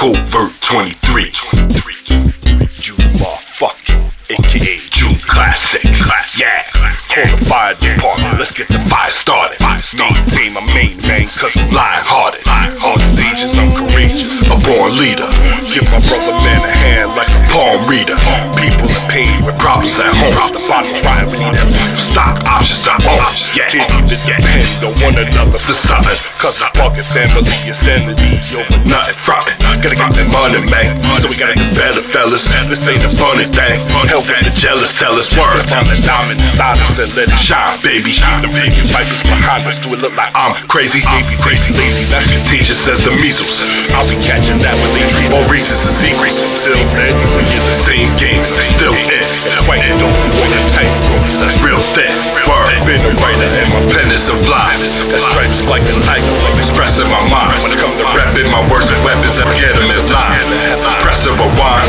Covert 23. You motherfucking, aka Jun Classic. Yeah, call the fire department. Let's get the fire started. Maintain my main man, cause I'm lion hearted. On stages, I'm courageous, a born leader. Give my brother man a hand like a palm reader. People in pain with problems at home. The bottom can't keep depend on one another something. Cause I fucking family insanity over nothing from it. Gotta get that money, man. So we gotta get better, fellas. This ain't a funny thing. Help with the jealous, tell us words. Time the diamond inside us and let it shine, baby. The baby pipers behind us. Do it look like I'm crazy, baby, crazy, lazy. That's contagious as the measles. I'll be catching that when they treat more reasons and secrets. Till then, we in the same game, still in. Is sublime. That stripes like a tiger, I'm expressing my mind. When it comes to rapping, my words and weapons that get them in line. Press a rewind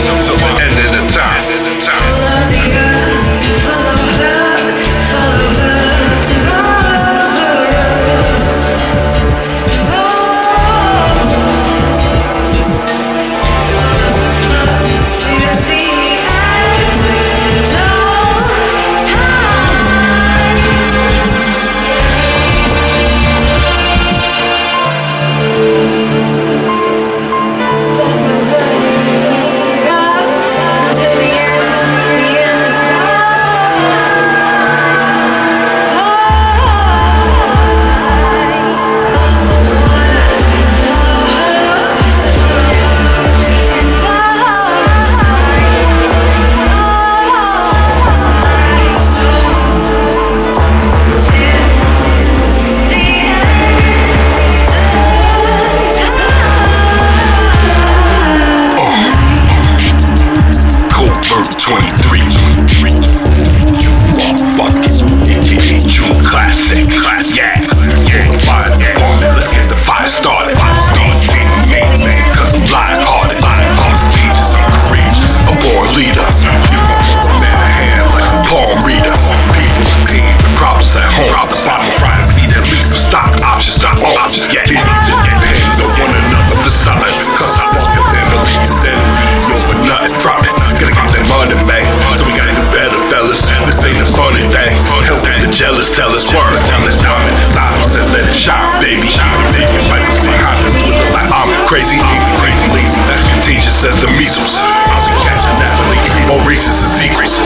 tell us words. Tell us diamond us and let it shine, baby. Baby, fight us behind us. We look like I'm crazy, crazy, lazy. That's contagious as the measles. I'll be catching that when they treat more races and secrets.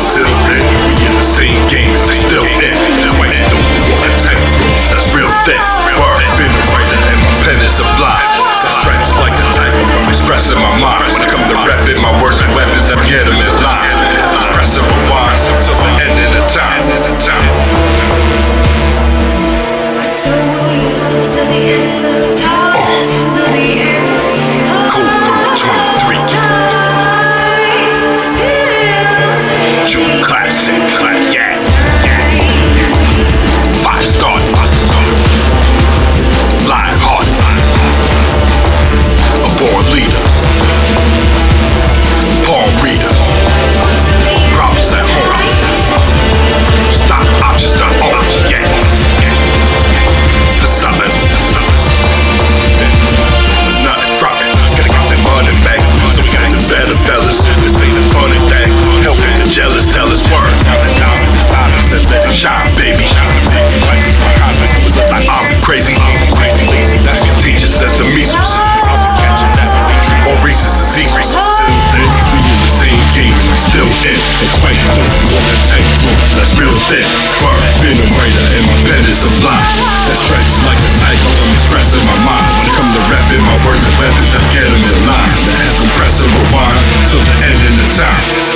Real thick. Word, been a writer and my pen is sublime. That strikes like a tiger from expressing my mind. When it come to rapping, my words and weapons that get them in line. That have compressor rewind till the end of the time.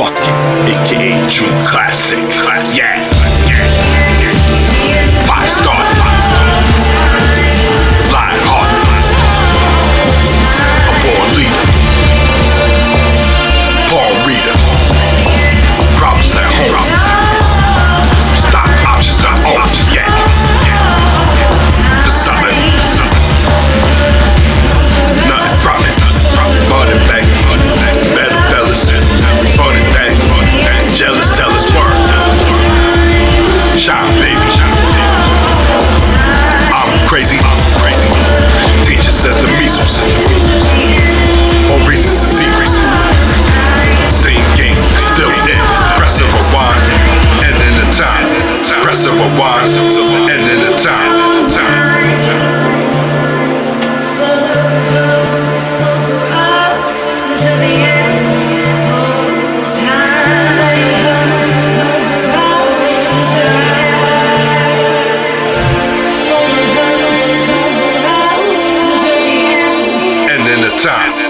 fucking, aka True Classic. Yeah.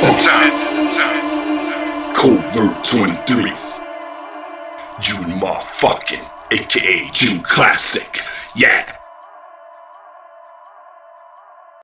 on time. Covert 23. June Ma fucking, aka Jun Classic. Yeah.